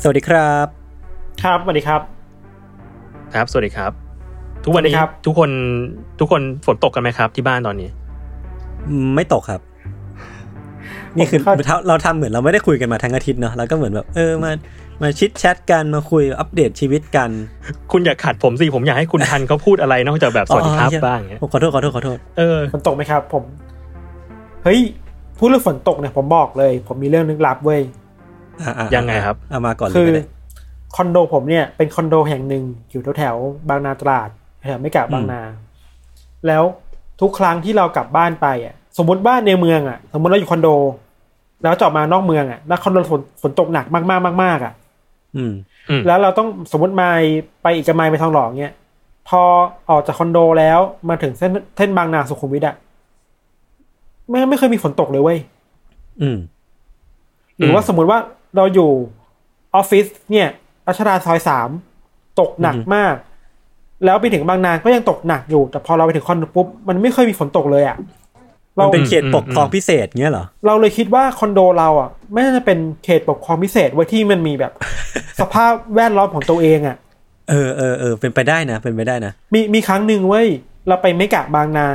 สวัสดีครับ ครับสวัสดีครับ ครับ สวัสดีครับ ทุกวันนี้สวัสดีครับทุกคนทุกคนฝนตกกันไหมครับ ที่บ้านตอนนี้ ไม่ตกครับ นี่คือผมเข้าเราทำเหมือนเราไม่ได้คุยกันมาทั้งอาทิตย์เนาะเราก็เหมือนแบบเออมามาชิดแชทกันมาคุยอัปเดตชีวิตกัน คุณอยากขัดผมสิผมอยากให้คุณทันเขาพูดอะไรนอกจากแบบสวัสดีครับอ๋อบ้างเงี้ยขอโทษขอโทษขอโทษเออฝนตกไหมครับ ผม เฮ้ยพูดเรื่องฝนตกเนี่ยผมบอกเลย ผมมีเรื่องนึกลับเว้ยอะอะ ยังไงครับเอามาก่อนเลยคือก็ได้คอนโดผมเนี่ยเป็นคอนโดแห่งหนึ่งอยู่แถวๆบางนาตราดแถวไม่กะบางนา แล้วทุกครั้งที่เรากลับบ้านไปอะ สมมติบ้านในเมืองอะ สมมติเราอยู่คอนโด แล้วจะออกมานอกเมืองอะแล้วคอนโดฝนฝนตกหนักมากๆมากๆอะ อืมอืมแล้วเราต้องสมมติมาไปอีกไมล์ไปทองหล่อเงี้ยพอออกจากคอนโดแล้วมาถึงเส้นเส้นบางนาสุขุมวิทอะไม่ไม่เคยมีฝนตกเลยเว้ยอืมหรือว่าสมมุติว่า เราอยู่ออฟฟิศเนี่ยรัชดาซอยสามตกหนักอือฮึมาก แล้วไปถึงบางนาก็ยังตกหนักอยู่ แต่พอเราไปถึงคอนโดปุ๊บมันไม่เคยมีฝนตกเลยอะมัเรานเป็นเขตปกครองพิเศษเงี้ยเหรอ เราเลยคิดว่าคอนโดเราอะไม่น่าจะเป็นเขตปกครองพิเศษไว้ที่มันมีแบบ สภาพแวดล้อมของตัวเองอะ เออเออเออเป็นไปได้นะ เป็นไปได้นะ มีมีครั้งหนึ่งเว้ยเราไปเมกะบางนา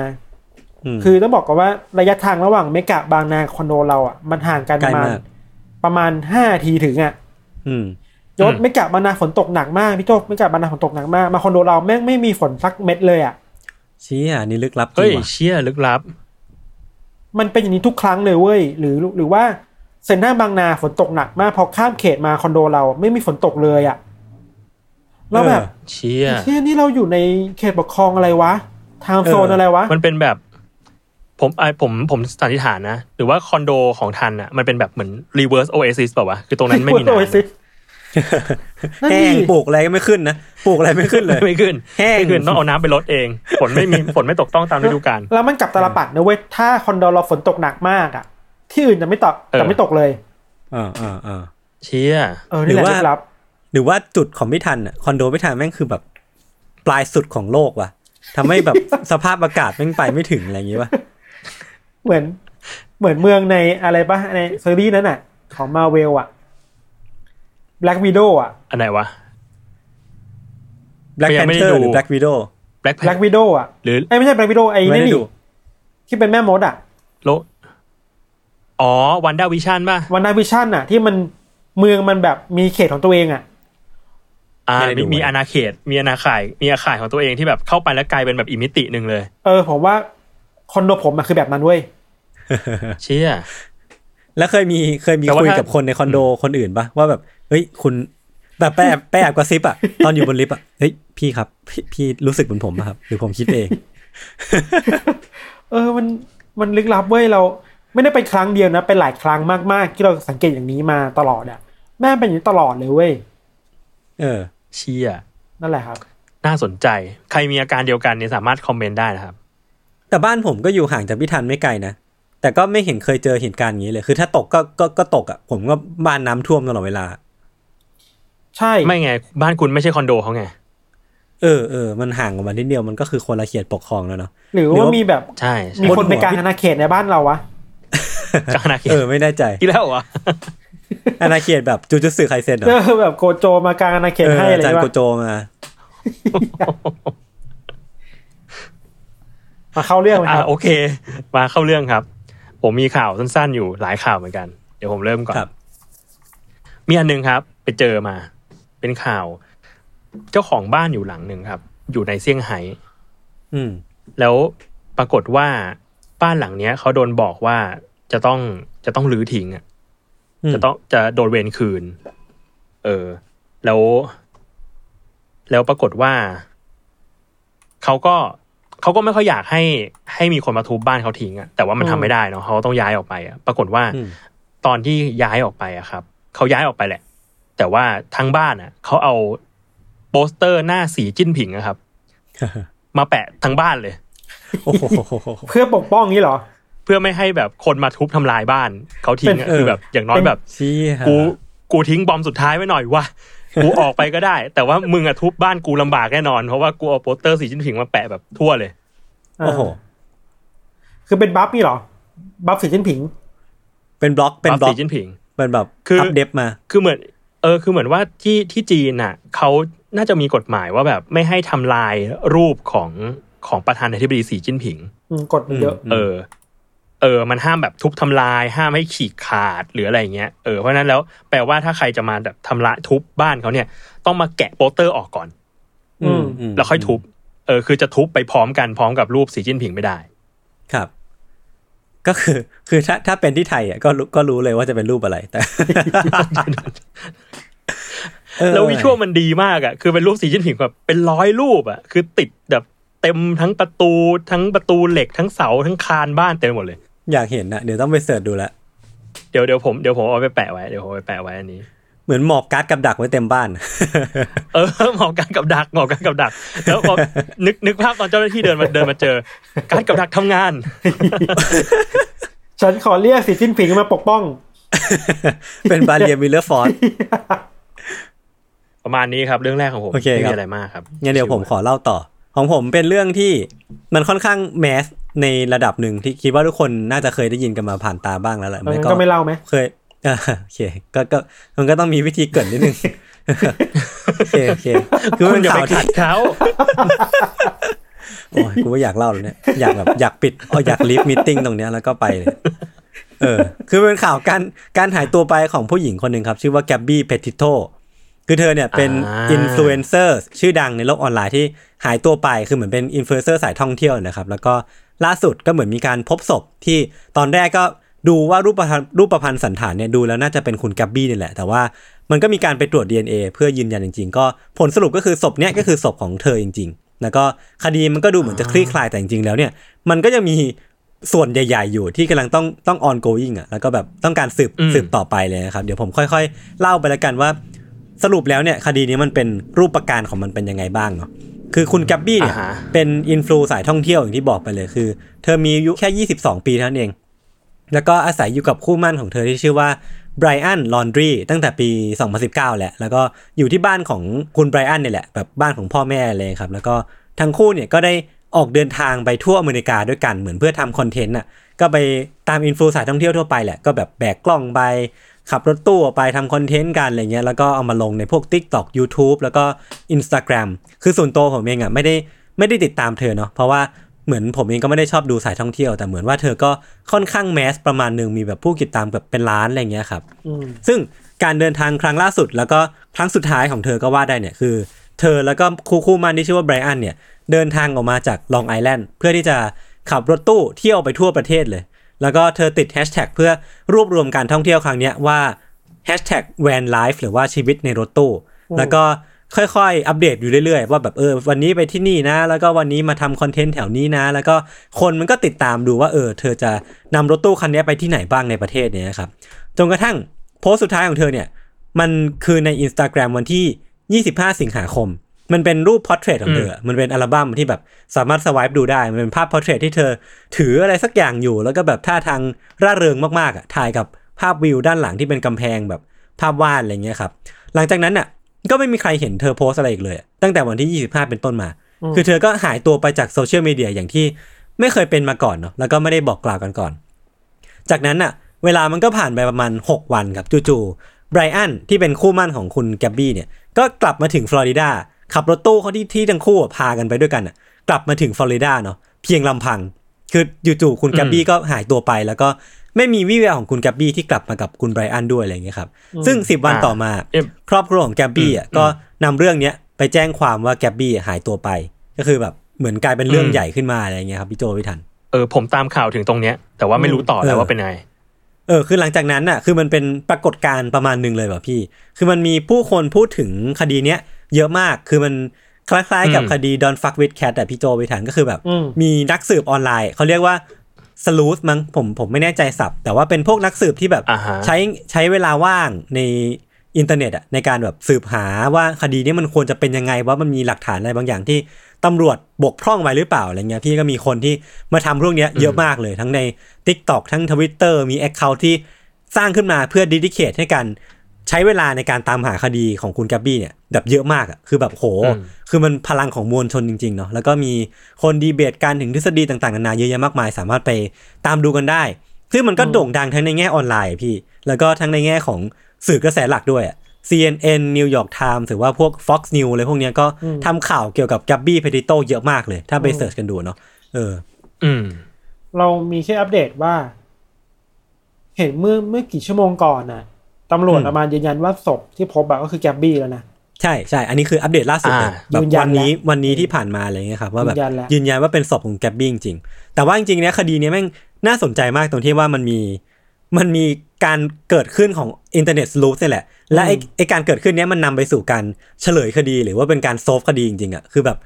มคือต้องบอกก่อนว่าระยะทางระหว่างเมกะบางนาคอนโดเราอะมันห่างกันไกปลระมาณมาก ประมาณห้าทีถึงอะอืมยศเมกะบางนาฝนตกหนักมากพี่โจเมกะบางนาฝนตกหนักมาก มาคอนโดเราแม่งไม่มีฝนสักเม็ดเลยอะชี้อะนี่ลึกลับจริเฮ้ยงว่ะเชี่ยลึกลับ มันเป็นอย่างนี้ทุกครั้งเลยเว้ยหรือหรือว่าเซ็นทรัลบางนาฝนตกหนักมากพอข้ามเขตมาคอนโดเราไม่มีฝนตกเลยอะแล้วแบบเชี่ยเชี่ยนี่เราอยู่ในเขตปกครองอะไรวะทางโซนเออออะไรวะ มันเป็นแบบ ผมไอผมผมสันนิษฐานนะ หรือว่าคอนโดของทันอะมันเป็นแบบเหมือน reverse oasis เปล่าวะคือตรงนั้นไม่มีโอ้ยน้ำสินั่นดิแห้งปลูกอะไรก็ไม่ขึ้นนะปลูกอะไรไม่ขึ้นเลยไม่ขึ้นแห้งไม่ขึ้นต้องเอาน้ำไปลดเองฝนไม่มีฝนไม่ตกต้องตามฤดูกาลแล้วมันกลับตาลปัดนะเว้ยถ้าคอนโดเราฝนตกหนักมากอะ ที่อื่นจะไม่ตกเออจะไม่ตกเลยอ่าอ่าอ่าเชี่ยเออนี่แหละหรือว่าลึกลับหรือว่าจุดของไม่ทันอะคอนโดไม่ทันแม่งคือแบบปลายสุดของโลกว่ะทำให้แบบสภาพอากาศแม่งไปไม่ถึงอะไรอย่างงี้ป่ะ เหมือนเหมือนเมืองในอะไรปะในซีรีส์นั้นอะ ของมาเวลอะ Black Widow อะ อันไหนวะ Black ก็ยังไม่ได้ Panther ดูหรือ Black Widow Black Black Panther Widow อะหรือไอ้ยไม่ใช่ Black Widow ไอ้ไม่นี่ได้นี่ดูที่เป็นแม่มดอะโลอ๋อ WandaVision ป่ะ WandaVision อะ ที่มันเมืองมันแบบมีเขตของตัวเองอะอ่าไม่ได้ดูมีมีอาณาเขต มีอาณาเขต มีอาข่ายของตัวเองที่แบบเข้าไปแล้วกลายเป็นแบบอีกมิติหนึ่งเลย เออ ผมว่าคอนโดผมอะคือแบบนั้นเว้ย เชี่ยแล้วเคยมีเคยมีแต่ว่าคุยถ้ากับคนในคอนโดคนอื่นป่ะว่าแบบเฮ้ยคุณแบบแปบแปบกระซิบอะตอนอยู่บนลิฟต์อะเฮ้ยพี่ครับพี่พี่รู้สึกเหมือนผมป่ะครับ หรือผมคิดเอง เออมันมันลึกลับเว้ยเรา ไม่ได้เป็นครั้งเดียวนะเป็นหลายครั้งมากๆ ที่เราสังเกตอย่างนี้มาตลอดอะแม่งเป็นอย่างนี้ตลอดเลยเว้ยเออ เชี่ยนั่นแหละครับ น่าสนใจ ใครมีอาการเดียวกันเนี่ยสามารถคอมเมนต์ได้นะครับ แต่บ้านผมก็อยู่ห่างจากพี่ทันไม่ไกลนะ แต่ก็ไม่เห็นเคยเจอเหตุการณ์อย่างนี้เลย คือถ้าตกก็ก็ก็ตกอะ ผมก็บ้านน้ำท่วมตลอดเวลา ใช่ ไม่ไง บ้านคุณไม่ใช่คอนโดเขาไง เออเออมันห่างออกมานิดเดียวมันก็คือคนละเขตปกครองแล้วเนาะ หรือหรือว่าว่ามีมีแบบใช่ใช่มีคนบนหัวไปกลางอาณาเขตในบ้านเราวะกลางอาณาเขต เออไม่แน่ใจอีกแล้วเหรออาณาเขตแบบจูจูสึไคเซนเหรเอออแบบโกโจมากลางอาณาเขตเออให้อะไรอาจารย์วะโกโจมามาเข้าเรื่องไหมคอ่ารับโอเค มาเข้าเรื่องครับ ผมมีข่าวสั้นๆ อยู่หลายข่าวเหมือนกัน เดี๋ยวผมเริ่มก่อนครับมีอันหนึงครับ ไปเจอมา เป็นข่าว เจ้าของบ้านอยู่หลังหนึ่งครับ อยู่ในเซี่ยงไฮ้อืมแล้วปรากฏว่าบ้านหลังเนี้ยเขาโดนบอกว่าจะต้องจะต้องรื้อทิ้งอะอืมจะต้องจะโดนเวรคืน เออ แล้ว แล้วปรากฏว่า เขาก็ เขาก็ไม่ค่อยอยากให้ให้มีคนมาทุบบ้านเขาทิ้งอะแต่ว่ามันทำไม่ได้เนาะเขาต้องย้ายออกไปอะปรากฏว่าอืมตอนที่ย้ายออกไปอะครับเขาย้ายออกไปแหละ แต่ว่าทั้งบ้านอะเขาเอาโปสเตอร์หน้าสีจิ้นผิงอะครับ มาแปะทั้งบ้านเลยโอ้โหเพื่อปกป้องนี้เหรอ เพื่อไม่ให้แบบคนมาทุบทำลายบ้านเขาทิ้งอะเป็นเออคือแบบอย่างน้อยแบบเชี้กูกูทิ้ง bomb สุดท้ายไว้หน่อยว่า กูออกไปก็ได้ แต่ว่ามึงอะทุบบ้านกูลำบากแน่นอน เพราะว่ากูเอาโปสเตอร์สีจิ้นผิงมาแปะแบบทั่วเลยโอ้โหคือเป็น buff นี่เหรอ buff สีจิ้นผิง เป็นบล็อกเป็นบล็อกสีจิ้นผิงเป็นแบบคืออัปเดตมา คือเหมือน เออ คือเหมือนว่าที่ที่จีนน่ะเขาน่าจะมีกฎหมายว่าแบบไม่ให้ทำลายรูปของของประธานาธิบดีสีจิ้นผิงอืมกดมันเยอะอืมเออ เออมันห้ามแบบทุบทำลาย ห้ามให้ฉีกขาดหรืออะไรอย่างเงี้ยเออเพราะฉะนั้นแล้วแปลว่าถ้าใครจะมาแบบทำลายทุบบ้านเขาเนี่ย ต้องมาแกะโปสเตอร์ออกก่อน อืมมแล้วค่อยทุบ เออ คือจะทุบไปพร้อมกันพร้อมกับรูปสีจิ้นผิงไม่ได้ ครับ ก็คือ คือถ้าถ้าเป็นที่ไทยอะก็รู้ก็รู้เลยว่าจะเป็นรูปอะไรแต่เออแล้ววิชวลมันดีมากอะ คือเป็นรูปสีจิ้นผิงแบบเป็นร้อยรูปอะ คือติดแบบเต็มทั้งประตูทั้งประตูเหล็กทั้งเสาทั้งคานบ้านเต็มหมดเลย อยากเห็นนะเดี๋ยวต้องไป search ดูแล้วเดี๋ยวเดี๋ยวผมเดี๋ยวผมเอาไปแปะไว้เดี๋ยวผมเอาไปแปะไว้อันนี้ เหมือนหมอบการ์ดกับดักไว้เต็มบ้าน เออหมอบการ์ดกับดักหมอบการ์ดกับดัก แล้วพอนึกนึกภาพตอนเจ้าหน้าที่เดินมาเดินมาเจอ การ์ดกับดักทำงาน ฉันขอเรียกสีจิ้นผิงมาปกป้อง เป็น barrier Mirror Forceประมาณนี้ครับ เรื่องแรกของผมโอเคไม่ครับมีอะไรมากครับงั้นเดี๋ยวผมขอเล่าต่อ ของผมเป็นเรื่องที่มันค่อนข้าง mass ในระดับหนึ่งที่คิดว่าทุกคนน่าจะเคยได้ยินกันมาผ่านตาบ้างแล้วแหละงั้นก็ก็ไม่เล่าไหมเคยอ่าโอเคก็ก็มันก็ต้องมีวิธีเกริ่นนิดนึงโอเคโอเคคือมันคุเป็ณนอย่าข่าไปวที่ขัดเขาโอ้ยกูไม่อยากเล่าเลยเนี่ยอยากแบบอยากปิดอ๋ออยาก leave meeting ตรงเนี้ยแล้วก็ไปเลยเออ คือเป็นข่าวการการหายตัวไปของผู้หญิงคนหนึ่งครับ ชื่อว่าแกบบี้เพติโต คือเธอเนี่ยเป็นอินฟลูเอนเซอร์ชื่อดังในโลกออนไลน์ที่หายตัวไปคือเหมือนเป็นอินฟลูเอนเซอร์สายท่องเที่ยวนะครับ แล้วก็ล่าสุดก็เหมือนมีการพบศพที่ตอนแรกก็ดูว่ารูปพันธ์รูปพันธ์สันฐานเนี่ยดูแล้วน่าจะเป็นคุณแกบบี้นี่แหละ แต่ว่ามันก็มีการไปตรวจ DNA เพื่อยืนยันจริง ๆ ก็ผลสรุปก็คือศพเนี่ยก็คือศพของเธอจริง ๆ แล้วก็คดีมันก็ดูเหมือนจะคลี่คลายแต่จริงๆแล้วเนี่ยมันก็ยังมีส่วนใหญ่ ๆ อยู่ที่กำลังต้องต้อง ongoing อะแล้วก็แบบต้องการสืบสืบต่อไปเลยนะครับ เดี๋ยวผมค่อย ๆ เล่าไปแล้วกันว่า สรุปแล้วเนี่ยคดีนี้มันเป็นรูปประการของมันเป็นยังไงบ้างเนาะคือคุณแกบบี้เนี่ยอ่าฮะเป็นอินฟลูสายท่องเที่ยวอย่างที่บอกไปเลยคือ เธอมีอายุแค่ 22 ปีเท่านั้นเอง แล้วก็อาศัยอยู่กับคู่หมั่นของเธอที่ชื่อว่าไบรอันลอนดรีตั้งแต่ปี 2019 แหละ แล้วก็อยู่ที่บ้านของคุณไบรอันเนี่ยแหละ แบบบ้านของพ่อแม่เลยครับ แล้วก็ทั้งคู่เนี่ยก็ได้ออกเดินทางไปทั่วอเมริกาด้วยกันเหมือนเพื่อทำคอนเทนต์อะ ก็ไปตามอินฟลูสายท่องเที่ยวทั่วไปแหละ ก็แบบแบกกล้องไป ขับรถตู้ออกไปทำคอนเทนต์กันอะไรเงี้ยแล้วก็เอามาลงในพวก TikTok YouTube แล้วก็ Instagram คือส่วนตัวผมเองอะไม่ได้ไม่ได้ติดตามเธอเนาะเพราะว่าเหมือนผมเองก็ไม่ได้ชอบดูสายท่องเที่ยวแต่เหมือนว่าเธอก็ค่อนข้างแมสประมาณหนึ่งมีแบบผู้ติดตามแบบเป็นล้านอะไรเงี้ยครับอืมซึ่งการเดินทางครั้งล่าสุด แล้วก็ครั้งสุดท้ายของเธอก็ว่าได้เนี่ยคือ เธอแล้วก็คู่คู่มันที่ชื่อว่าไบรอันเนี่ยเดินทางออกมาจากลองไอแลนด์เพื่อที่จะขับรถตู้เที่ยวไปทั่วประเทศเลย แล้วก็เธอติดแฮชแท็กเพื่อรวบรวมการท่องเที่ยวครั้งเนี้ยว่าแฮชแท็กแวนไลฟ์หรือว่าชีวิตในรถตู้ แล้วก็ค่อยๆ อัปเดตอยู่เรื่อยๆ ว่าแบบเออวันนี้ไปที่นี่นะ แล้วก็วันนี้มาทำคอนเทนต์แถวนี้นะ แล้วก็คนมันก็ติดตามดูว่าเออเธอจะนำรถตู้คันนี้ไปที่ไหนบ้างในประเทศเนี้ยครับจนกระทั่งโพสต์สุดท้ายของเธอเนี่ย มันคือใน Instagram วันที่ 25 สิงหาคม มันเป็นรูป portrait ของเธอ มันเป็นอัลบั้มที่แบบสามารถ swipe ดูได้ มันเป็นภาพ portrait ที่เธอ ถืออะไรสักอย่างอยู่ แล้วก็แบบท่าทางร่าเริงมากๆอะ ถ่ายกับภาพวิวด้านหลังที่เป็นกำแพงแบบภาพวาดอะไรเงี้ยครับ หลังจากนั้นอะ ก็ไม่มีใครเห็นเธอโพสต์อะไรอีกเลยอะตั้งแต่วันที่ 25 เป็นต้นมา คือเธอก็หายตัวไปจากโซเชียลมีเดียอย่างที่ไม่เคยเป็นมาก่อนเนาะ แล้วก็ไม่ได้บอกกล่าวกันก่อน จากนั้นอะเวลามันก็ผ่านไปประมาณ 6 วันครับจู่ๆไบรอันที่เป็นคู่หมั่นของคุณแกบบี้เนี่ย ก็กลับมาถึงฟลอริดา ขับรถตู้เขาที่ที่ทั้งคู่อะพากันไปด้วยกันอะกลับมาถึงฟลอริดาเนาะเพียงลำพัง คือจู่ๆคุณแกบบี้ก็หายตัวไป แล้วก็ไม่มีวี่แววของคุณแกบบี้ที่กลับมากับคุณไบรอันด้วยอะไรอย่างเงี้ยครับซึ่งสิบวันอ่าต่อมาเอ็มครอบครัวของแกบบี้อะอืมก็นำเรื่องเนี้ยไปแจ้งความว่าแกบบี้หายตัวไป ก็คือแบบเหมือนกลายเป็นเรื่องอืมใหญ่ขึ้นมาอะไรอย่างเงี้ยครับพี่โจพี่ทันเออผมตามข่าวถึงตรงเนี้ย แต่ว่าไม่รู้ต่อแล้วเออว่าเป็นไงเออคือหลังจากนั้นน่ะคือมันเป็นปรากฏการณ์ประมาณหนึ่งเลยว่ะพี่ คือมันมีผู้คนพูดถึงคดีเนี้ย เยอะมากคือมันคล้ายๆกับอืมคดี Don't fuck with cat อะพี่โจพี่ทันก็คือแบบอืมมีนักสืบออนไลน์ เขาเรียกว่า sleuth มั้งผมผมไม่แน่ใจศัพท์แต่ว่าเป็นพวกนักสืบที่แบบอ่าฮะใช้ใช้เวลาว่างในอินเทอร์เน็ตอะในการแบบสืบหาว่าคดีนี้มันควรจะเป็นยังไงว่ามันมีหลักฐานอะไรบางอย่างที่ตำรวจบกพร่องไว้หรือเปล่าอะไรเงี้ยพี่ก็มีคนที่มาทำเรื่องเนี้ยเยอะมากเลย ทั้งใน Tik t o อกทั้ง Twitter มี account ที่สร้างขึ้นมาเพื่อ dedicate ให้การ ใช้เวลาในการตามหาคดีของคุณแกบบี้เนี่ยแบบเยอะมากอะคือแบบโหอืมคือมันพลังของมวลชนจริงๆเนาะแล้วก็มีคนดีเบตกันถึงทฤษฎีต่างๆนานาเยอะแยะมากมาย สามารถไปตามดูกันได้ ซึ่งมันก็โด่งดังทั้งในแง่ออนไลน์อะพี่ แล้วก็ทั้งในแง่ของสื่อกระแสหลักด้วยอะ CNN New York Times หรือว่าพวก Fox News อะไรพวกเนี้ยก็ทำข่าวเกี่ยวกับ Gabby Petito เยอะมากเลย ถ้าไปเสิร์ชกันดูเนาะเออ อืม เรามีแค่อัปเดตว่า เห็นเมื่อเมื่อกี่ชั่วโมงก่อนน่ะ ตำรวจอืมออกมายืนยันว่าศพที่พบอะก็คือแกบบี้แล้วนะ ใช่ใช่ อันนี้คืออัปเดตล่าสุดเลยอ่าแบบยืนยัวันนนี้แล้ววันนี้ที่ผ่านมาอะไรเงี้ยครับว่าแบบยืนยันแล้วยืนยันว่าเป็นศพของแกบบี้จริงๆแต่ว่าจริงๆเนี้ยคดีเนี้ยแม่งน่าสนใจมากตรงที่ว่ามันมีมันมีการเกิดขึ้นของอินเทอร์เน็ตสลูปนี่แหละ และไอ้ไอ้การเกิดขึ้นเนี้ยมันนำไปสู่การเฉลยคดีหรือว่าเป็นการโซฟคดีจริงๆอะคือแบบ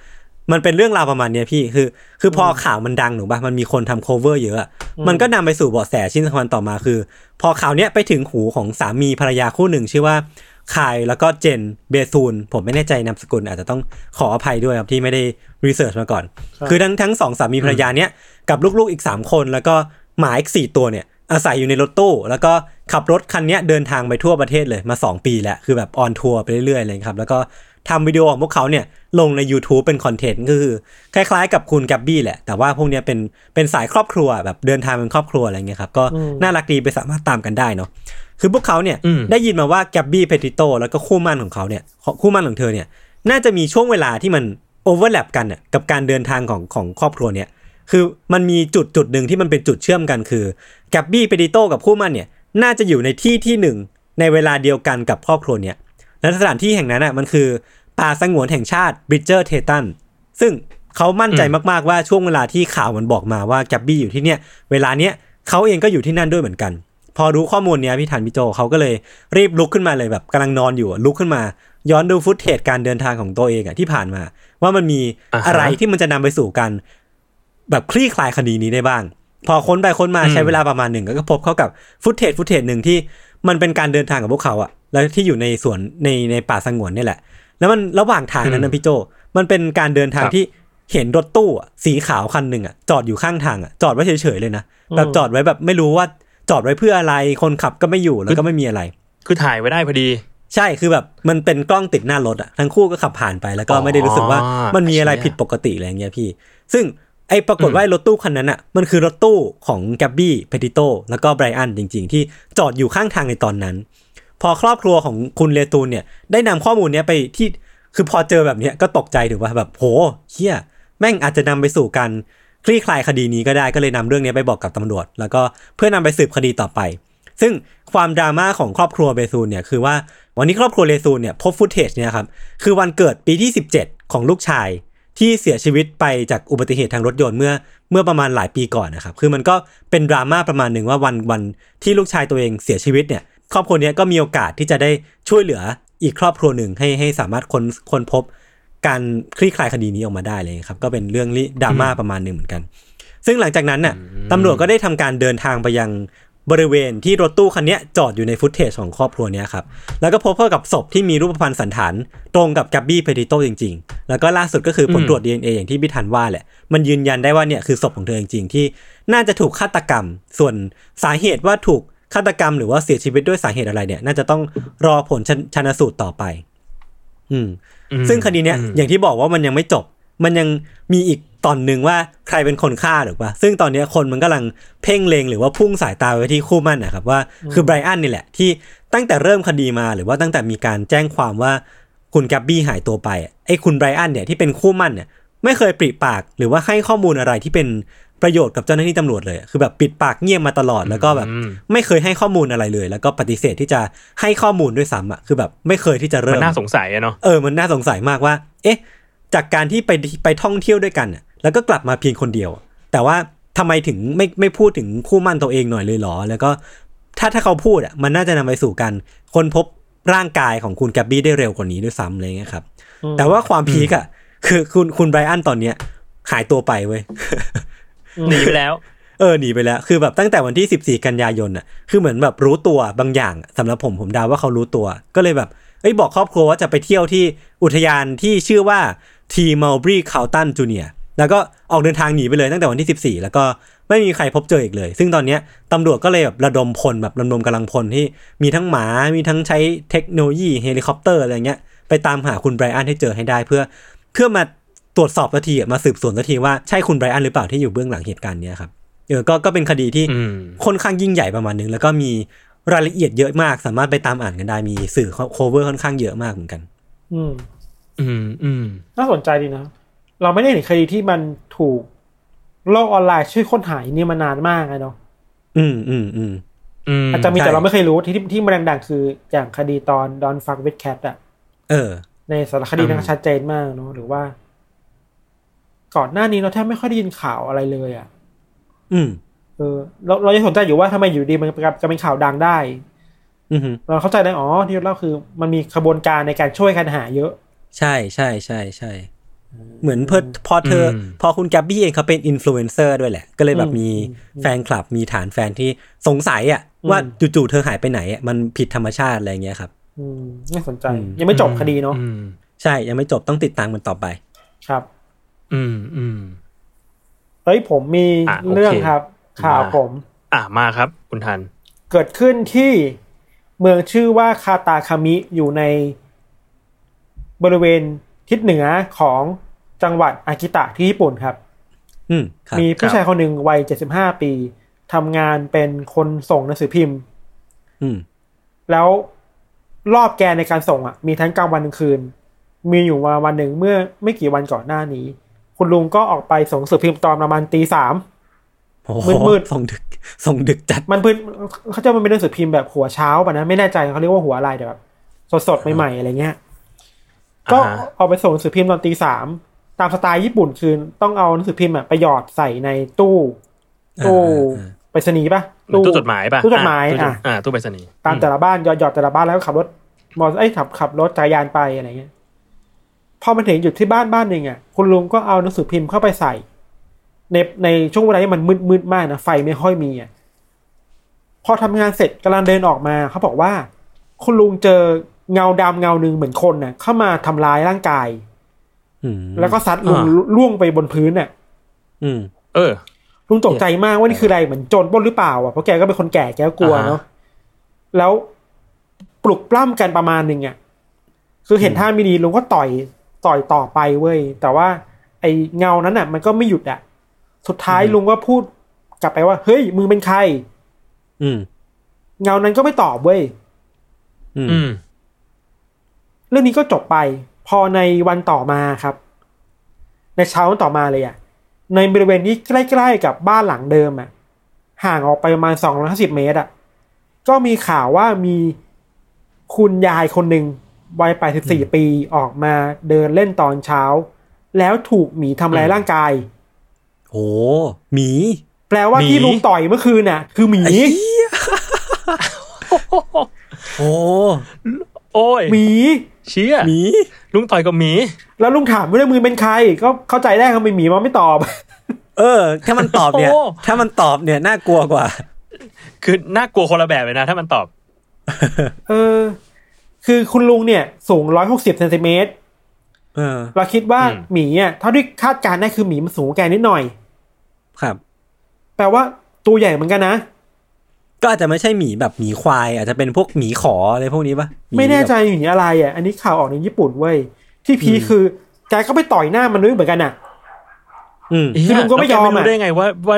มันเป็นเรื่องราวประมาณเนี้ยพี่คือ คือพอข่าวมันดังหนูป่ะมันมีคนทำ cover เยอะอะ มันก็นำไปสู่เบาะแสชิ้นสำคัญต่อมาคือ พอข่าวเนี้ยไปถึงหูของสามีภรรยาคู่หนึ่งชื่อว่าคายแล้วก็เจนเบซูน ผมไม่แน่ใจนามสกุล อาจจะต้องขออภัยด้วยครับที่ไม่ได้research มาก่อน คือทั้งทั้งสองสามีภรรยาเนี้ยกับลูกๆอีก 3 คน แล้วก็หมาอีกสี่ตัวเนี่ยอาศัยอยู่ในรถตู้ แล้วก็ขับรถคันเนี้ยเดินทางไปทั่วประเทศเลยมา 2 ปีแล้ว คือแบบ on tour ไปเรื่อยๆเลยครับ แล้วก็ ทำวิดีโอของพวกเขาเนี่ยลงใน YouTube เป็น content ก็คือคล้ายๆ กับคุณแกบบี้แหละ แต่ว่าพวกเนี้ยเป็นเป็นสายครอบครัวแบบเดินทางเป็นครอบครัวอะไรเงี้ยครับก็อืมน่ารักดีไปสามารถตามกันได้เนาะคือพวกเขาเนี่ยอืมได้ยินมาว่าแกบบี้เพติโตแล้วก็คู่หมั้นของเขาเนี่ยคู่หมั้นของเธอเนี่ยน่าจะมีช่วงเวลาที่มัน overlap กันน่ะกับการเดินทางของของครอบครัวเนี่ยคือมันมีจุดจุดหนึ่งที่มันเป็นจุดเชื่อมกันคือแกบบี้เพติโตกับคู่หมั้นเนี่ยน่าจะอยู่ในที่ที่หนึ่งในเวลาเดียวกันกับครอบครัวเนี่ย และสถานที่แห่งนั้นอะมันคือป่าสงวนแห่งชาติบริดเจอร์เทตันซึ่งเขามั่นใจมากๆว่าช่วงเวลาที่ข่าวมันบอกมาว่าแกบบี้อยู่ที่เนี่ย เวลาเนี้ยเขาเองก็อยู่ที่นั่นด้วยเหมือนกัน พอรู้ข้อมูลเนี้ยพี่ทันพี่โจเขาก็เลยรีบลุกขึ้นมาเลยแบบกำลังนอนอยู่อะลุกขึ้นมา ย้อนดูฟุตเทจการเดินทางของตัวเองอะที่ผ่านมา ว่ามันมีอ่าฮะอะไรที่มันจะนำไปสู่การแบบคลี่คลายคดีนี้ได้บ้าง พอค้นไปค้นมาอืมใช้เวลาประมาณหนึ่งก็พบเข้ากับฟุตเทจฟุตเทจหนึ่งที่มันเป็นการเดินทางของพวกเขาอะ แล้วที่อยู่ในสวนในในป่าสงวนนี่แหละ แล้วมันระหว่างทางนั้นนะพี่โจ มันเป็นการเดินทางที่เห็นรถตู้อะสีขาวคันหนึ่งอะจอดอยู่ข้างทางอะจอดไว้เฉยๆเลยนะแบบจอดไว้แบบไม่รู้ว่าจอดไว้เพื่ออะไร คนขับก็ไม่อยู่แล้วก็ไม่มีอะไร คือถ่ายไว้ได้พอดี ใช่คือแบบมันเป็นกล้องติดหน้ารถอะทั้งคู่ก็ขับผ่านไปแล้วก็อ๋อไม่ได้รู้สึกว่ามันมีอะไรเชี่ยผิดปกติอะไรอย่างเงี้ยพี่ ซึ่งไอ้ปรากฏว่าไอ้รถตู้คันนั้นอะมันคือรถตู้ของแกบบี้เพติโตแล้วก็ไบรอันจริง ๆ ที่จอดอยู่ข้างทางในตอนนั้น พอครอบครัวของคุณเลตูนเนี่ยได้นำข้อมูลเนี้ยไปที่คือพอเจอแบบเนี้ยก็ตกใจถือว่าแบบโหเฮียแม่งอาจจะนำไปสู่การคลี่คลายคดีนี้ก็ได้ก็เลยนำเรื่องนี้ไปบอกกับตำรวจ แล้วก็เพื่อนำไปสืบคดีต่อไป ซึ่งความดราม่าของครอบครัวเบซูนเนี่ยคือว่าวันนี้ครอบครัวเลซูนเนี่ยพบฟุตเทจเนี่ยครับคือวันเกิดปีที่ 17 ของลูกชายที่เสียชีวิตไปจากอุบัติเหตุทางรถยนต์เมื่อเมื่อประมาณหลายปีก่อนนะครับ คือมันก็เป็นดราม่าประมาณหนึ่งว่าวันวันที่ลูกชายตัวเองเสียชีวิตเนี่ย ครอบครัวเนี้ยก็มีโอกาสที่จะได้ช่วยเหลืออีกครอบครัวหนึ่งให้ให้สามารถค้นค้นพบการคลี่คลายคดีนี้ออกมาได้เลยครับ ก็เป็นเรื่องที่ดราม่าประมาณหนึ่งเหมือนกัน ซึ่งหลังจากนั้นน่ะตำรวจก็ได้ทำการเดินทางไปยังบริเวณที่รถตู้คันเนี้ยจอดอยู่ใน footage ของครอบครัวเนี้ยครับ แล้วก็พบเข้ากับศพที่มีรูปพรรณสัณฐาน ตรงกับแกบบี้เพติโตจริง ๆ แล้วก็ล่าสุดก็คือผลอืมตรวจ DNA อย่างที่พี่ทันว่าแหละ มันยืนยันได้ว่าเนี่ยคือศพของเธอจริงๆ ที่น่าจะถูกฆาตกรรม ส่วนสาเหตุว่าถูก ฆาตกรรมหรือว่าเสียชีวิตด้วยสาเหตุอะไรเนี่ย น่าจะต้องรอผลชันชันสูตรต่อไปอืมอืม ซึ่งคดีเนี้ยอืมอย่างที่บอกว่ามันยังไม่จบ มันยังมีอีกตอนหนึ่งว่าใครเป็นคนฆ่าหรือเปล่าซึ่งตอนเนี้ยคนมันกำลังเพ่งเลงหรือว่าพุ่งสายตาไปที่คู่หมั่นนะครับว่าคือไบรอันนี่แหละ ที่ตั้งแต่เริ่มคดีมาหรือว่าตั้งแต่มีการแจ้งความว่าคุณแกบบี้หายตัวไปอะไอ้คุณไบรอันเนี่ยที่เป็นคู่หมั่นเนี่ยไม่เคยปริปากหรือว่าให้ข้อมูลอะไรที่เป็น ประโยชน์กับเจ้าหน้าที่ตำรวจเลยอะคือแบบปิดปากเงียบมาตลอดแล้วก็แบบอืมไม่เคยให้ข้อมูลอะไรเลย แล้วก็ปฏิเสธที่จะให้ข้อมูลด้วยซ้ำอะคือแบบไม่เคยที่จะมัเริ่นมน่าสงสัยอะเนาะเออมันน่าสงสัยมากว่า เอ๊ะ จากการที่ไปไปท่องเที่ยวด้วยกันน่ะแล้วก็กลับมาเพียงคนเดียว แต่ว่าทำไมถึงไม่ไม่พูดถึงคู่มั่นตัวเองหน่อยเลยเหรอ แล้วก็ถ้าถ้าเขาพูดอะมันน่าจะนำไปสู่การค้นพบร่างกายของคุณแกบบี้ได้เร็วกว่านี้ด้วยซ้ำอะไรเงี้ยครับ แต่ว่าความพีกอะคือคุณคุณไบรอันตอนเนี้ยหายตัวไปเว้ย หนีไปแล้ว เออหนีไปแล้ว คือแบบตั้งแต่วันที่ 14 กันยายนน่ะ คือเหมือนแบบรู้ตัวบางอย่างสำหรับผมผมดาว่าเขารู้ตัว ก็เลยแบบเอ้ยบอกครอบครัวว่าจะไปเที่ยวที่อุทยานที่ชื่อว่าทีมัลบรีคาวตันจูเนียแล้วก็ออกเดินทางหนีไปเลยตั้งแต่วันที่ 14 แล้วก็ไม่มีใครพบเจออีกเลย ซึ่งตอนนี้ตำรวจก็เลยแบบระดมพลแบบระดมกำลังพลที่มีทั้งหมา มีทั้งใช้เทคโนโลยีเฮลิคอปเตอร์อะไรเงี้ย ไปตามหาคุณไบรอันให้เจอให้ได้เพื่อเพื่อมา ตรวจสอบสักทีอะมาสืบสวนสักทีว่าใช่คุณไบรอันหรือเปล่าที่อยู่เบื้องหลังเหตุการณ์เนี้ยครับเออก็ก็เป็นคดีที่อืมค่อนข้างยิ่งใหญ่ประมาณนึงแล้วก็มีรายละเอียดเยอะมาก สามารถไปตามอ่านกันได้มีสื่อ cover ค่อนข้างเยอะมากเหมือนกัน อืม อืมอืมน่าสนใจดีนะ เราไม่ได้เห็นคดีที่มันถูกโลกออนไลน์ช่วยค้นหาอันนี่มานานมากเลยเนาะอืมอืมอืมอืมอาจจะมีใช่แต่เราไม่เคยรู้ที่ที่ที่มันดังๆคืออย่างคดีตอน Don't Fuck with Cats อะเออ ในสารคดีนั้นก็ชัดเจนมากเนาะหรือว่า ก่อนหน้านี้เราแทบไม่ค่อยได้ยินข่าวอะไรเลยอะอืม เออ เราเรายังสนใจอยู่ว่าทำไมอยู่ดีมันกลับจะเป็นข่าวดังได้ อืมเราเข้าใจได้อ๋อที่เราคือมันมีขบวนการในการช่วยกันหาเยอะ ใช่ใช่ใช่ใช่เหมือนเพิ่พอเธออพอคุณแกบบี้เองเขาเป็นอินฟลูเอนเซอร์ด้วยแหละ ก็เลยแบบมีแฟนคลับมีฐานแฟนที่สงสัยอะ ว่าจู่ๆเธอหายไปไหนอะมันผิดธรรมชาติอะไรเงี้ยครับ อืมน่าสนใจอืมยังไม่จบคดีเนาะอืมใช่ยังไม่จบต้องติดตามกันต่อไป ครับ อืมอืมเฮ้ยผมมีอะโอเคเรื่องครับข่าวมาผม อะมาครับ คุณทัน เกิดขึ้นที่เมืองชื่อว่าคาตาคามิอยู่ในบริเวณทิศเหนือของจังหวัดอากิตะที่ญี่ปุ่นครับ อืมครับมีผู้ชายคนหนึ่งวัย75ปีทำงานเป็นคนส่งหนังสือพิมพ์ อืม แล้วรอบแกนในการส่งอะ มีทั้งกลางวันกลางคืน มีอยู่มาวันหนึ่งเมื่อไม่กี่วันก่อนหน้านี้ คุณลุงก็ออกไปส่งหนังสือพิมพ์ตอนประมาณตีสามโอ้โหมืดๆส่งดึก ส่งดึกจัด มันพื้นเขาจะมันเป็นหนังสือพิมพ์แบบหัวเช้าป่ะนะ ไม่แน่ใจเขาเรียกว่าหัวอะไรแต่แบบสดๆใหม่ๆอะไรเงี้ย ก็อ่าฮะเอาไปส่งหนังสือพิมพ์ตอนตีสามตามสไตล์ญี่ปุ่นคือต้องเอาหนังสือพิมพ์อะไปหยอดใส่ในตู้ตู้อ่าไปรษณีย์ป่ะเหมือนตู้จดหมายป่ะตู้จดหมายอะอะอ่าตู้ไปรษณีย์ตามแต่ละบ้านหยอดหยอดแต่ละบ้านแล้วก็ขับรถมอเตอร์ไอ้ยขับขับรถจักรยานไปอะไรเงี้ย พอมาถึงหยุดที่บ้านบ้านหนึ่งอะคุณลุงก็เอาหนังสือพิมพ์เข้าไปใส่ ในในช่วงเวลาที่มันมืดมืดมากนะไฟไม่ค่อยมีอะพอทำงานเสร็จกำลังเดินออกมาเขาบอกว่า คุณลุงเจอเงาดำเงาหนึ่งเหมือนคนน่ะ เข้ามาทำร้ายร่างกายอืมแล้วก็ซัดลุงล่วงไปบนพื้นน่ะ อืม เออ ลุงตกใจมากว่านี่คืออะไรเหมือนโจรปล้นหรือเปล่าอะเพราะแกก็เป็นคนแก่แกก็กลัวอ่าฮะเนาะแล้วปลุกปล้ำกันประมาณหนึ่งอะ คือเห็นท่าไม่ดีลุงก็ต่อย ต่อยต่อไปเว้ย แต่ว่า ไอเงานั้นอะ มันก็ไม่หยุดอะ สุดท้ายลุงก็พูดกลับไปว่า เฮ้ยมึงเป็นใคร อืม เงานั้นก็ไม่ตอบเว้ย อืมอืมเรื่องนี้ก็จบไป พอในวันต่อมาครับ ในเช้าวันต่อมาเลยอะ ในบริเวณที่ใกล้ๆกับบ้านหลังเดิมอะ ห่างออกไปประมาณสองร้อยห้าสิบเมตรอะ ก็มีข่าวว่ามีคุณยายคนหนึ่ง วัยแปดสิบสี่ปีออกมาเดินเล่นตอนเช้า แล้วถูกหมีทำร้ายร่างกายโหหมี แปลว่าหมีที่ลุงต่อยเมื่อคืนน่ะ คือหมี โอ้โอ้ยหมีเชี่ยหมีลุงต่อยกับหมี แล้วลุงถามว่ามือเป็นใคร ก็เข้าใจได้เขาเป็นหมีมันไม่ตอบ เออ ถ้ามันตอบเนี่ยโอ้ถ้ามันตอบเนี่ยน่ากลัวกว่า คือน่ากลัวคนละแบบเลยนะ ถ้ามันตอบ เออ คือคุณลุงเนี่ย สูงร้อยหกสิบเซนติเมตรเออเราคิดว่าอืมหมีอะเท่าที่คาดการณ์ได้คือหมีมันสูงกว่าแกนิดหน่อย ครับ แปลว่าตัวใหญ่เหมือนกันนะ ก็อาจจะไม่ใช่หมีแบบหมีควาย อาจจะเป็นพวกหมีขออะไรพวกนี้ปะหไม่แน่ใจบบหมีอะไรอะ อันนี้ข่าวออกในญี่ปุ่นเว้ย ที่พีคคือแกก็ไปต่อยหน้ามันด้วยเหมือนกันอะ อืมคือลุงก็ไม่ยอมแล้วแรู้อะได้ไงว่าว่า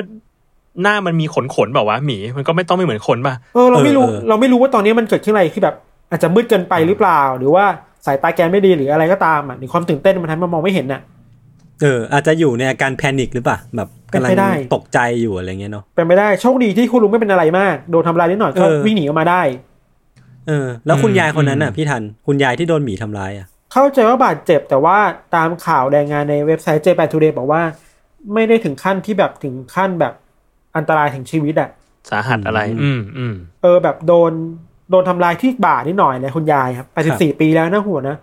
หน้ามันมีขนขนๆแบบว่าวะหมีมันก็ไม่ต้องไม่เหมือนคนป่ะ เออเราไม่รู้เออเออเราไม่รู้ว่าตอนนี้มันเกิดขึ้นอะไรที่แบบ อาจจะมืดเกินไปหรือเปล่า หรือว่าสายตาแกไม่ดีหรืออะไรก็ตามอะหรือความตื่นเต้นมันทำให้มันมองไม่เห็นน่ะเอออาจจะอยู่ในอาการแพนิคหรือเปล่าแบบกำลังเป็นไปได้ตกใจอยู่อะไรเงี้ยเนาะเป็นไปได้โชคดีที่คุณลุงไม่เป็นอะไรมากโดนทำลายนิดหน่อยก็เออวิ่งหนีออกมาได้ เออ แล้วคุณอืมยายคนนั้นน่ะอืมพี่ทันคุณยายที่โดนหมีทำร้ายอะ เข้าใจว่าบาดเจ็บแต่ว่าตามข่าวรายงานในเว็บไซต์ Japan Today บอกว่า ไม่ได้ถึงขั้นที่แบบถึงขั้นแบบอันตรายถึงชีวิตอะสาหัสอะไร อืมอืมเออแบบโดน โดนทำลายที่บ่านิดหน่อยเลยคุณยายครับ84ปีแล้วนะหัวนะ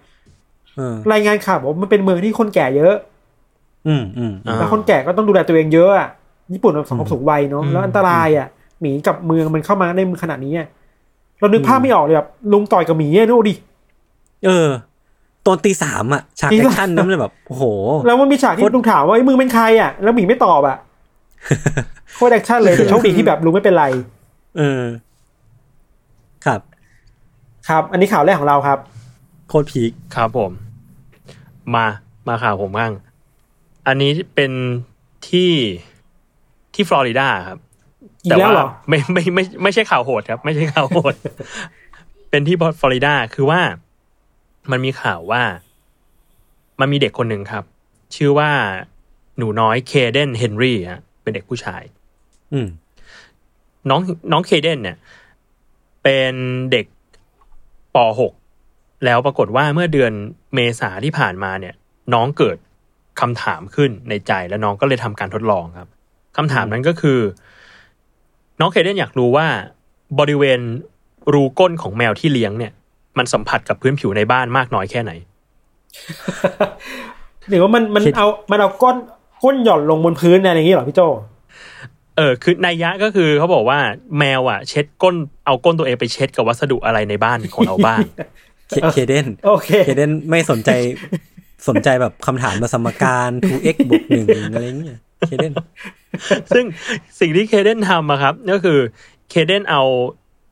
เออรายงานข่าวบอกว่ามันเป็นเมืองที่คนแก่เยอะ อืมอืมอ่าแล้วคนแก่ก็ต้องดูแลตัวเองเยอะอะญี่ปุ่นเป็นสังคมสูงวัยเนาะอืมแล้วอันตรายอะหมีกับเมืองมันเข้ามาในมือขนาดนี้อะเรานึกภาพไม่ออกเลยแบบลุงต่อยกับหมีอะดูดิเออตอนตีสามอะฉาก action ตีสามนั้นมันแบบโอ้โหแล้วมันมีฉากที่โคตรลุงถามว่าเฮ้ยมึงเป็นใครอะแล้วหมีไม่ตอบอะโคตร action เลยแต่โชคดีที่แบบลุงไม่เป็นไร เออ ครับ ครับ อันนี้ข่าวแรกของเราครับ โคตร peak ครับผม มามาข่าวผมบ้าง อันนี้เป็นที่ที่ฟลอริดาครับอีกแล้วเหรอไม่ไม่ไม่ไม่ใช่ข่าวโหดครับ ไม่ใช่ข่าวโหด เป็นที่ฟลอริดาคือว่ามันมีข่าวว่า มันมีเด็กคนหนึ่งครับ ชื่อว่าหนูน้อยเคเดนเฮนรี่ฮะเป็นเด็กผู้ชาย อืมน้องน้องเคเดนเนี่ย เป็นเด็กป .6 แล้วปรากฏว่าเมื่อเดือนเมษาที่ผ่านมาเนี่ย น้องเกิดคำถามขึ้นในใจแล้วน้องก็เลยทำการทดลองครับคำถามนั้นก็คือ น้องเคเดนอยากรู้ว่า บริเวณรูก้นของแมวที่เลี้ยงเนี่ย มันสัมผัสกับพื้นผิวในบ้านมากน้อยแค่ไหนหรือว่ามันมันเอามันเอาก้นก้นหย่อนลงบนพื้นอะไรอย่างนี้เหรอพี่โจ เออคือนัยยะก็คือเขาบอกว่าแมวอะ เช็ดก้นเอาก้นตัวเองไปเช็ดกับวัสดุอะไรในบ้านของเราบ้างเคเคเดนโอเคเคเดนไม่สนใจสนใจแบบคำถามมาสมการ 2x บวกหนึ่งอะไรเงี้ยเคเดนซึ่งสิ่งที่เคเดนทำอะครับ ก็คือเคเดนเอา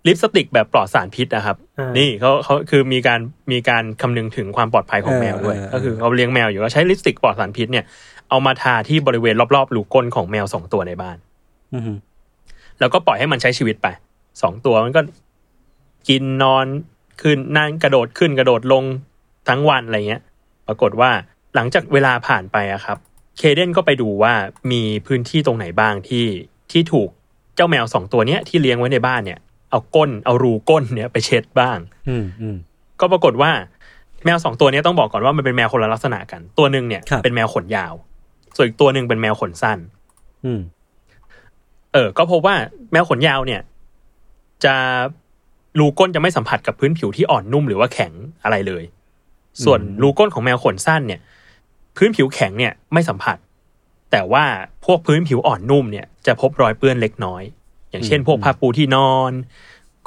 ลิปสติกแบบปลอดสารพิษนะครับอ่านี่นี่เขาเขาคือมีการมีการคำนึงถึงความปลอดภัยของแมวด้วยเออเออก็คือเขาเลี้ยงแมวอยู่ก็ใช้ลิปสติกปลอดสารพิษเนี่ยเอามาทาที่บริเวณรอบๆรูก้นของแมวสองตัวในบ้านอือหือ แล้วก็ปล่อยให้มันใช้ชีวิตไปสองตัวมันก็กินนอนขึ้นนั่งกระโดดขึ้นกระโดดลงทั้งวันอะไรเงี้ย ปรากฏว่าหลังจากเวลาผ่านไปอะครับ เคเดนก็ไปดูว่ามีพื้นที่ตรงไหนบ้างที่ที่ถูกเจ้าแมวสองตัวเนี้ยที่เลี้ยงไว้ในบ้านเนี่ย เอาก้นเอารูก้นเนี่ยไปเช็ดบ้าง อืมอืมก็ปรากฏว่าแมวสองตัวเนี้ยต้องบอกก่อนว่ามันเป็นแมวคนละลักษณะกัน ตัวหนึ่งเนี่ยครับเป็นแมวขนยาว ส่วนอีกตัวหนึ่งเป็นแมวขนสั้น อืม เออก็พบว่าแมวขนยาวเนี่ย จะรูก้นจะไม่สัมผัสกับพื้นผิวที่อ่อนนุ่มหรือว่าแข็งอะไรเลย ส่วนรูก้นของแมวขนสั้นเนี่ย พื้นผิวแข็งเนี่ยไม่สัมผัส แต่ว่าพวกพื้นผิวอ่อนนุ่มเนี่ยจะพบรอยเปื้อนเล็กน้อย อย่างเช่น พวกผ้าปูที่นอน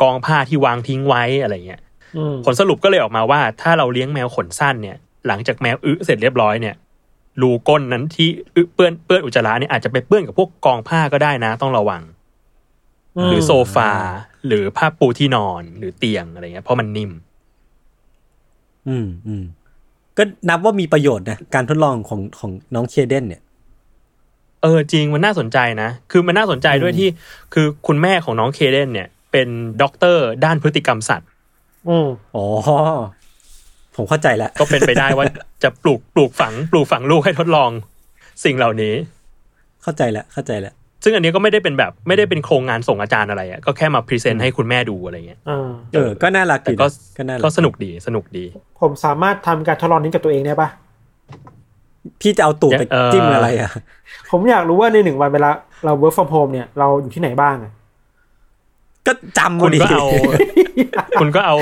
กองผ้าที่วางทิ้งไว้อะไรเงี้ยอืมผลสรุปก็เลยออกมาว่า ถ้าเราเลี้ยงแมวขนสั้นเนี่ย หลังจากแมวอึเสร็จเรียบร้อยเนี่ย รูก้นนั้นที่อึเปื้อนเปื้อนอุจจาระเนี่ยอาจจะไปเปื้อนกับพวกกองผ้าก็ได้นะ ต้องระวัง หรือโซฟา หรือผ้าปูที่นอนหรือเตียงอะไรเงี้ยเพราะมันนิ่ม อืมอืมก็นับว่ามีประโยชน์นะการทดลองของของน้องเคเดนเนี่ยเออจริงมันน่าสนใจนะ คือมันน่าสนใจด้วยที่ คือคุณแม่ของน้องเคเดนเนี่ย เป็นด็อกเตอร์ด้านพฤติกรรมสัตว์ อืมอ๋อ ผมเข้าใจแล้ว ก็เป็นไปได้ว่าจะปลูกปลูกฝัง ปลูกฝังลูกให้ทดลอง สิ่งเหล่านี้ เข้าใจแล้วเข้าใจแล้วซึ่งอันนี้ก็ไม่ได้เป็นแบบไม่ได้เป็นโครงงานส่งอาจารย์อะไรอะก็แค่มาพรีเซนต์ให้คุณแม่ดูอะไรเงี้ยอ่าเออ ก็น่ารักแต่ดีก็นะก็น่ารัก็สนุกดีสนุกดี ผมสามารถทำการทดลองนี้กับตัวเองได้ปะพี่จะเอาตูดไปเอ่อจิ้มอะไรอะ ผมอยากรู้ว่าในหนึ่งวันเวลาเรา work from home เนี่ยเราอยู่ที่ไหนบ้างอะก็จำคุณดิก็เอา คุณก็เอา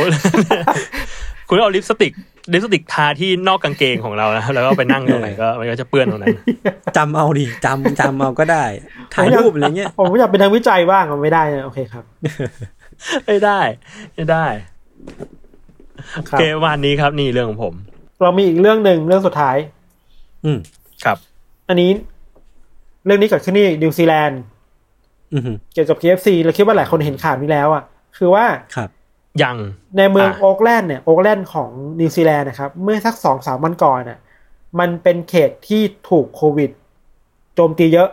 คุณก็เอาลิปสติกลิปสติกทาที่นอกกางเกงของเรานะแล้วก็ไปนั่งตรงไหนก็มันก็จะเปื้อนตรงนั้นจำเอาดิจำจำเอาก็ได้ถ่ายรูปอะไรเงี้ยผมอยากเป็นทางวิจัยบ้างมันไม่ได้นะโอเคครับ ไม่ได้ไม่ได้คโอรับเควันนี้ครับนี่เรื่องของผม เรามีอีกเรื่องหนึ่งเรื่องสุดท้าย อืมครับ อันนี้ เรื่องนี้เกิดขึ้นที่นิวซีแลนด์อืมเกี่ยวกับ KFC เราคิดว่าหลายคนเห็นข่าวนี้แล้ว อะ คือว่าครับ ยังในเมืองอะโอ๊กแลนด์เนี่ยโอ๊กแลนด์ของนิวซีแลนด์นะครับเมื่อสักสองสามวันก่อนน่ะมันเป็นเขตที่ถูกโควิดโจมตีเยอะ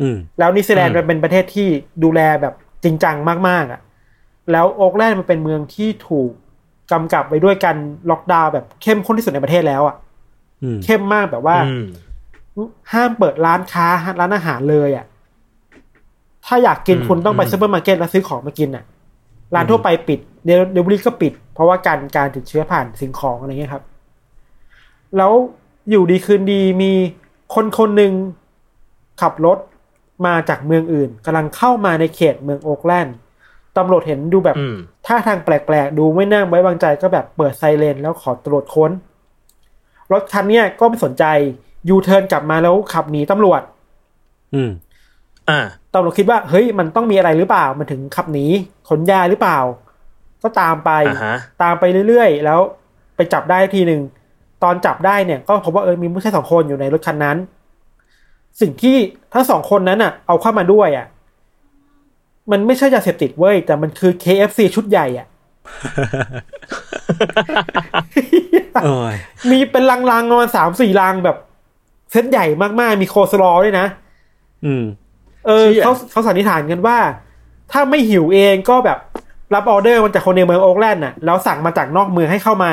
อืมแล้วนิวซีแลนด์มันเป็นประเทศที่ดูแลแบบจริงจังมากๆอะ แล้วโอ๊กแลนด์มันเป็นเมืองที่ถูกกำกับไปด้วยการล็อกดาวน์แบบเข้มข้นที่สุดในประเทศแล้วอะอืมเข้มมากแบบว่าอืมห้ามเปิดร้านค้าร้านอาหารเลยอะ ถ้าอยากกินอืมคุณต้องไปอืมซูเปอร์มาร์เก็ตแล้วซื้อของมากินอะ ร้านทั่วไปปิดเดลิเวอรี่ก็ปิด เพราะว่าการการติดเชื้อผ่านสิ่งของอะไรเงี้ยครับ แล้วอยู่ดีคืนดีมีคนคนหนึ่งขับรถมาจากเมืองอื่นกำลังเข้ามาในเขตเมืองโอ๊กแลนด์ตำรวจเห็นดูแบบอืมท่าทางแปลกๆ ดูไม่น่าไว้วางใจก็แบบเปิดไซเรนแล้วขอตรวจค้น รถคันเนี้ยก็ไม่สนใจยูเทิร์นกลับมาแล้วขับหนีตำรวจอืมอ่า ตำรวจคิดว่าเฮ้ยมันต้องมีอะไรหรือเปล่า มันถึงขับหนีขนยาหรือเปล่า ก็ตามไปอ่าฮะตามไปเรื่อยๆ แล้วไปจับได้ทีหนึ่งตอนจับได้เนี่ย ก็พบว่าเออมีผู้ชายสองคนอยู่ในรถคันนั้น สิ่งที่ทั้งสองคนนั้นอะ เอาเข้ามาด้วยอะมันไม่ใช่ยาเสพติดเว้ย แต่มันคือ KFC ชุดใหญ่อะโอ้ยมีเป็นลังๆประมาณสามสี่ลังแบบ เซตใหญ่มากๆ มีโคสลอด้วยนะ อืม เออเชี่ยเขาเขาสันนิษฐานกันว่า ถ้าไม่หิวเองก็แบบรับออเดอร์มาจากคนในเมืองโอ๊กแลนด์น่ะแล้วสั่งมาจากนอกเมืองให้เข้ามา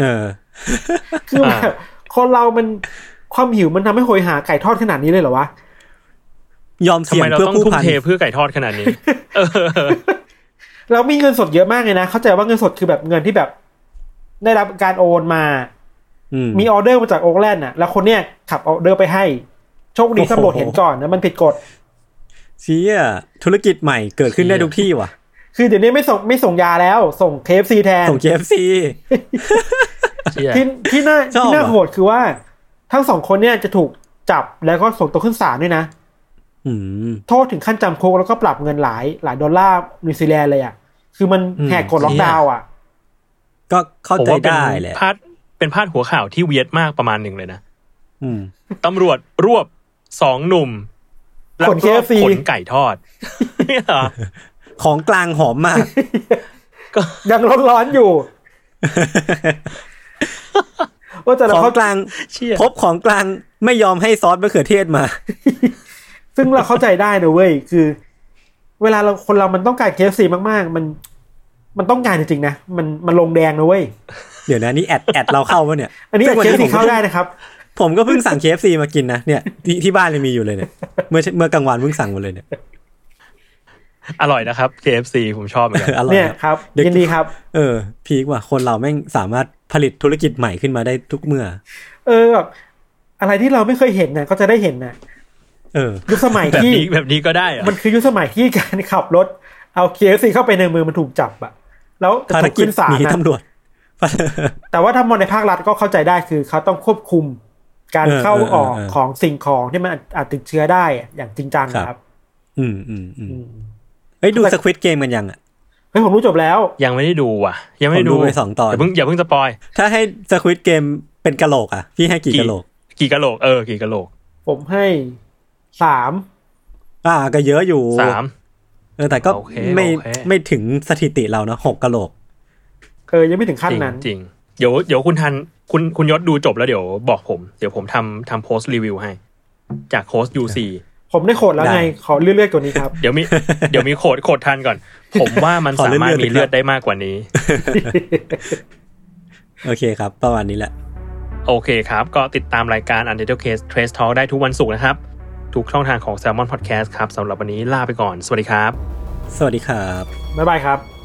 เออ คือแบบคนเรามันความหิวมันทำให้โหยหาไก่ทอดขนาดนี้เลยเหรอวะยอมทำเสี่ยไมงเราเพื่อต้องผู้ทุ่มพันเทเพื่อไก่ทอดขนาดนี้เออแล้วมีเงินสดเยอะมากเลยนะ เข้าใจว่าเงินสดคือแบบเงินที่แบบ ได้รับการโอนมาอืมมีออเดอร์มาจากโอ๊กแลนด์น่ะ แล้วคนเนี้ยขับออเดอร์ไปให้ โชคดีโอ้โหตำรวจเห็นก่อนนะมันผิดกฎเชี่ยธุรกิจใหม่เกิดขึ้นได้ทุกที่ว่ะ คือเดี๋ยวนี้ไม่ส่งไม่ส่งยาแล้ว ส่ง KFC แทน ส่ง KFC เชี่ยที่ที่น่าชอบที่น่าอะโหดคือว่า ทั้งสองคนเนี่ยจะถูกจับแล้วก็ส่งตัวขึ้นศาลด้วยนะอืมโทษถึงขั้นจำคุกแล้วก็ปรับเงินหลายหลายดอลลาร์นิวซีแลนด์เลยอะ คือมันอืมแหกกฎล็อกดาวน์อะ ก็เข้าผมใจว่าเป็นได้แหละพาดเป็นพาดหัวข่าวที่เวียดมากประมาณหนึ่งเลยนะอืมตำรวจรวบ สองหนุ่มแล้วขนรวบ KFC ขนไก่ทอดเนี่ยเหรอของกลางหอมมากก็ยังร้อนๆอยู่ ว่าแต่ละของเขากลางเชี่ยพบของกลางไม่ยอมให้ซอสมะเขือเทศมา ซึ่งเราเข้าใจได้นะเว้ยคือ เวลาเราคนเรามันต้องการ KFC มากๆ มัน มันต้องการจริงๆนะมันมันลงแดงนะเว้ยเดี๋ยวนะนี่ ad ad เราเข้าวะเนี่ย อันนี้ซึ่งวัเคฟซีผมก็เข้าได้นะครับ ผมก็เพิ่งสั่ง KFC มากินนะเนี่ยที่ที่บ้านเลยมีอยู่เลยเนี่ย เมื่อเมื่อกลางวันเพิ่งสั่งมาเลยเนี่ย อร่อยนะครับ KFC ผมชอบเหมือนกันอร่อยเนี่ยอะครับเดี๋ยวยินดีครับ เออ พีกว่าคนเราแม่งสามารถผลิตธุรกิจใหม่ขึ้นมาได้ทุกเมื่อ เออแบบอะไรที่เราไม่เคยเห็นน่ะก็จะได้เห็นน่ะเออยุคสมัยแบบที่นี้แบบนี้ก็ได้เหรอมันคือยุคสมัยที่การขับรถเอาเคฟซีเข้าไปในเมืองมันถูกจับอะแล้วจะภารถูกกิจขึ้นศาหลนีนะตำรวจแต่ว่าถ้ามองในภาครัฐก็เข้าใจได้คือเขาต้องควบคุม การเออเข้าเออออกเออของสิ่งของที่มันอาจอาจติดเชื้อได้อะอย่างจริงจังครับนะครับอืมอืมอืมอืมเฮ้ยดูสควิตเกมกันยังอะเฮ้ยผมรู้จบแล้ว ยังไม่ได้ดูว่ะ ยังไม่ได้ผมดูดูไปสองตอนอย่าเพิ่งอย่าเพิ่งสปอย ถ้าให้สควิตเกมเป็นกะโหลกอะพี่ให้กี่กะโหลก กี่กะโหลกเออกี่กะโหลก ผมให้สามอ่าก็เยอะอยู่สามเออแต่ก็โอเคไม่โอเคไม่ถึงสถิติเรานะหกกะโหลกเออยังไม่ถึงขั้นจริงนั้นจริงเดี๋ยวเดี๋ยวคุณทัน คุณคุณยศดูจบแล้วเดี๋ยวบอกผม เดี๋ยวผมทำทำโพสต์รีวิวให้ จากโค้ช UC ผมได้โคดแล้วได้ไง ขอเลื่อนๆกว่านี้ครับ เดี๋ยวมีเดี๋ยวมีโคดโคดทันก่อน ผมว่ามันขอสามารถเลื่อนๆมีเลือดสิครับได้มากกว่านี้ โอเคครับ ประมาณนี้แหละ โอเคครับ ก็ติดตามรายการ Untitled Case Trace Talk ได้ทุกวันศุกร์นะครับ ทุกช่องทางของ Salmon Podcast ครับสำหรับวันนี้ลาไปก่อน สวัสดีครับ สวัสดีครับ บ๊ายบายครับ